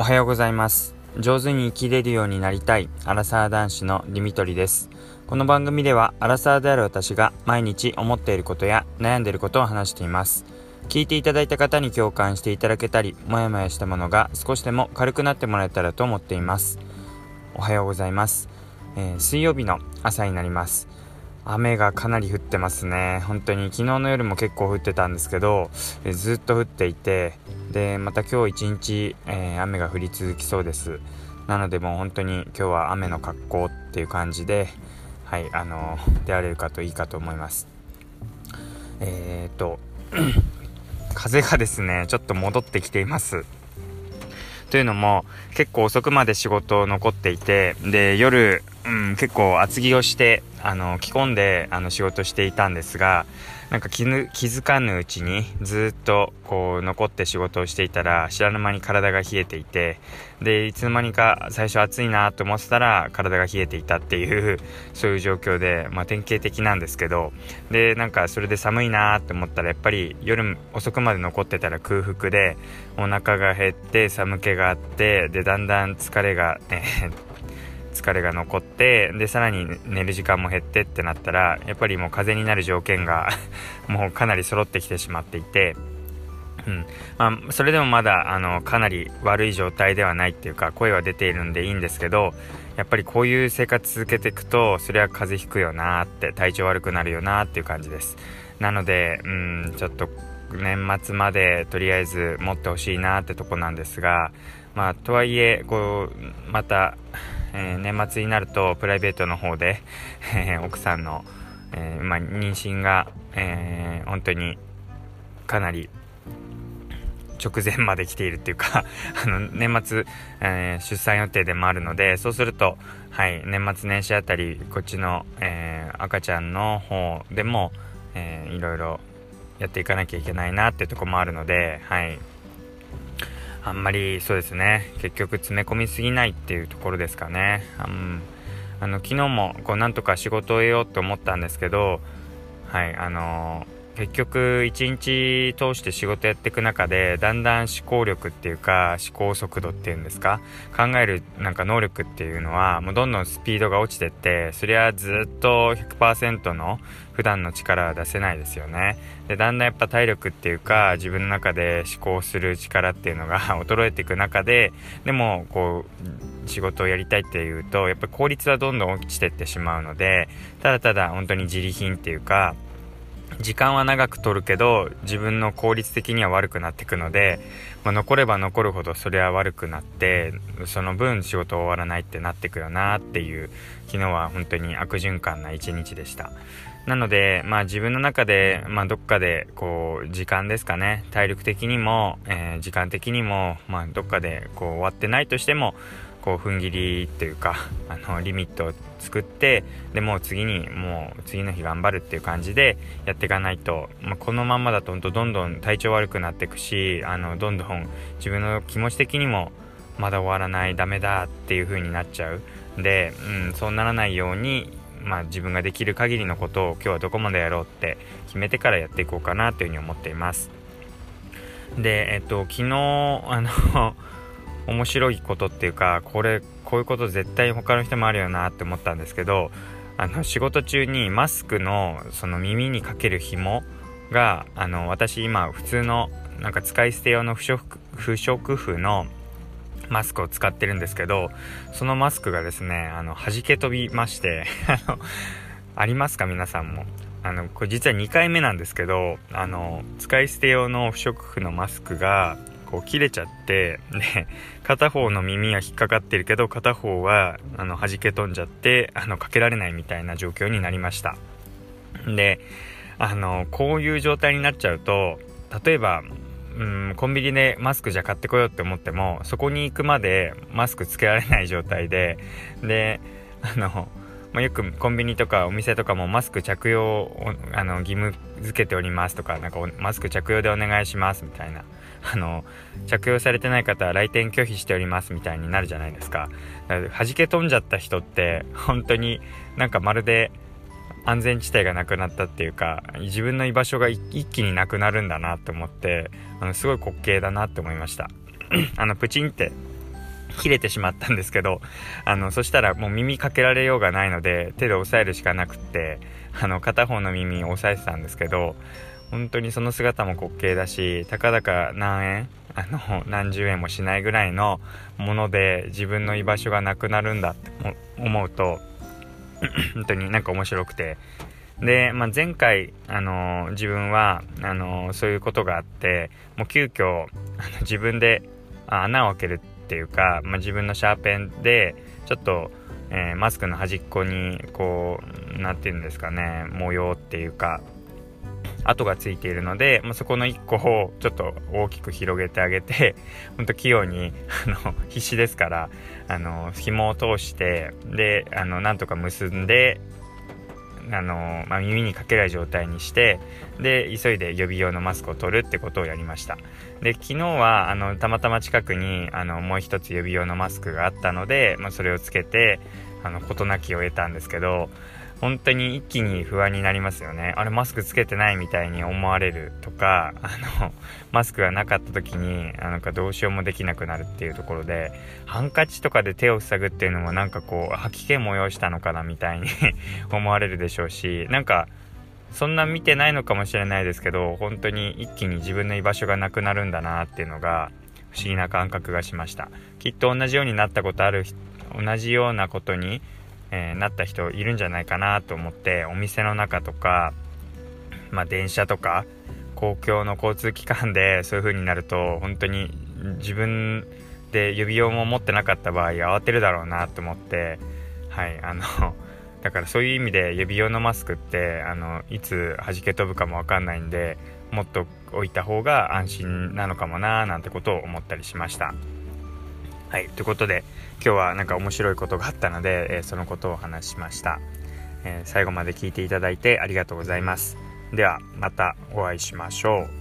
おはようございます。上手に生きれるようになりたいアラサー男子のディミトリです。この番組ではアラサーである私が毎日思っていることや悩んでいることを話しています。聞いていただいた方に共感していただけたりもやもやしたものが少しでも軽くなってもらえたらと思っています。おはようございます、えー、水曜日の朝になります。雨がかなり降ってますね。本当に。昨日の夜も結構降ってたんですけど、えずっと降っていてでまた今日一日、えー、雨が降り続きそうです。なのでもう本当に今日は雨の格好っていう感じではいあの出られるかといいかと思います。えー、っと 風がですねちょっと戻ってきています。というのも結構遅くまで仕事残っていてで夜、うん、結構厚着をしてあの着込んであの仕事していたんですがなんか気づかぬうちにずっとこう残って仕事をしていたら知らぬ間に体が冷えていてでいつの間にか最初暑いなと思ってたら体が冷えていたっていうそういう状況で、まあ、典型的なんですけどでなんかそれで寒いなと思ったらやっぱり夜遅くまで残ってたら空腹でお腹が減って寒気があってでだんだん疲れが、ね、疲れが残ってでさらに寝る時間も減ってってなったらやっぱりもう風邪になる条件が もうかなり揃ってきてしまっていて。うんまあ、それでもまだあのかなり悪い状態ではないっていうか声は出ているんでいいんですけどやっぱりこういう生活続けていくとそれは風邪ひくよなって体調悪くなるよなっていう感じですなのでうんちょっと年末までとりあえず持ってほしいなってとこなんですがまあとはいえこうまたえー、年末になるとプライベートの方で、えー、奥さんの、えー、まあ、妊娠が、え本当にかなり直前まで来ているっていうか あの年末、え出産予定でもあるのでそうすると、はい、年末年始あたりこっちの、え赤ちゃんの方でも、えー、いろいろやっていかなきゃいけないなっていうとこもあるので、はい、あんまりそうですね。結局詰め込みすぎないっていうところですかね、うん、あの昨日もこうなんとか仕事を得ようと思ったんですけどはいあのー結局一日通して仕事やっていく中でだんだん思考力っていうか思考速度っていうんですか？考えるなんか能力っていうのはもうどんどんスピードが落ちてってそりゃずっと100%の普段の力は出せないですよね。でだんだんやっぱ体力っていうか自分の中で思考する力っていうのが 衰えていく中ででもこう仕事をやりたいっていうとやっぱ効率はどんどん落ちてってしまうのでただただ本当に自利品っていうか時間は長く取るけど自分の効率的には悪くなっていくので、まあ、残れば残るほどそれは悪くなってその分仕事終わらないってなってくよなっていう昨日は本当に悪循環な一日でした。なので、まあ、自分の中で、まあ、どっかでこう時間ですかね体力的にも、えー、時間的にも、まあ、どっかでこう終わってないとしてもこう踏ん切りっていうか あのリミットを作ってでもう次にもう次の日頑張るっていう感じでやっていかないと、まあ、このままだとどんどん体調悪くなっていくしあのどんどん自分の気持ち的にもまだ終わらないダメだっていう風になっちゃう。で、うん、そうならないようにまあ、自分ができる限りのことを今日はどこまでやろうって決めてからやっていこうかなというふうに思っています。でえっと昨日あの面白いことっていうかこれこういうこと絶対他の人もあるよなって思ったんですけどあの仕事中にマスクのその耳にかける紐があの私今普通のなんか使い捨て用の不織不織布のマスクを使ってるんですけどそのマスクがですねあの弾け飛びまして ありますか皆さんも。あのこれ実は2回目なんですけどあの使い捨て用の不織布のマスクがこう切れちゃってで片方の耳は引っかかってるけど片方はあの弾け飛んじゃってあのかけられないみたいな状況になりました。であのこういう状態になっちゃうと例えばうんコンビニでマスクじゃ買ってこようって思ってもそこに行くまでマスクつけられない状態でであのまあ、よくコンビニとかお店とかもマスク着用をあの義務付けておりますとかなんかマスク着用でお願いしますみたいな。あの着用されてない方は来店拒否しておりますみたいになるじゃないですか。か弾け飛んじゃった人って本当になんかまるで安全地帯がなくなったっていうか自分の居場所が一気になくなるんだなって思ってあのすごい滑稽だなって思いました。あのプチンって切れてしまったんですけど、あの、そしたらもう耳かけられようがないので、手で押さえるしかなくって、あの、片方の耳を押さえてたんですけど、本当にその姿も滑稽だし、たかだか何円あの、何十円もしないぐらいのもので自分の居場所がなくなるんだって思うと、本当になんか面白くて、で、まあ、前回、あの、自分はあの、そういうことがあってもう急遽あの自分で穴を開けるっていうか、まあ、自分のシャーペンでちょっと、えー、マスクの端っこにこう何て言うんですかね模様っていうか跡がついているので、まあ、そこの1個をちょっと大きく広げてあげて ほんと器用にあの必死ですからあの紐を通してであのなんとか結んであの、まあ、耳にかけない状態にしてで急いで予備用のマスクを取るってことをやりました。で昨日はあのたまたま近くにあのもう一つ予備用のマスクがあったので、まあ、それをつけてあの事なきを得たんですけど本当に一気に不安になりますよね。あれマスクつけてないみたいに思われるとか、あの、マスクがなかった時に、なんかどうしようもできなくなるっていうところで、ハンカチとかで手を塞ぐっていうのもなんかこう、吐き気催したのかなみたいに 思われるでしょうし、なんか、そんな見てないのかもしれないですけど、本当に一気に自分の居場所がなくなるんだなっていうのが、不思議な感覚がしました。きっと同じようになったことある、同じようなことに、えー、なった人いるんじゃないかなと思ってお店の中とか、まあ、電車とか公共の交通機関でそういう風になると本当に自分で指輪も持ってなかった場合慌てるだろうなと思ってはいあの だからそういう意味で指輪のマスクってあのいつ弾け飛ぶかも分かんないんでもっと置いた方が安心なのかもなーなんてことを思ったりしました。はい、ということで今日は何か面白いことがあったので、えー、そのことを話ししました、えー、最後まで聞いていただいてありがとうございます。ではまたお会いしましょう。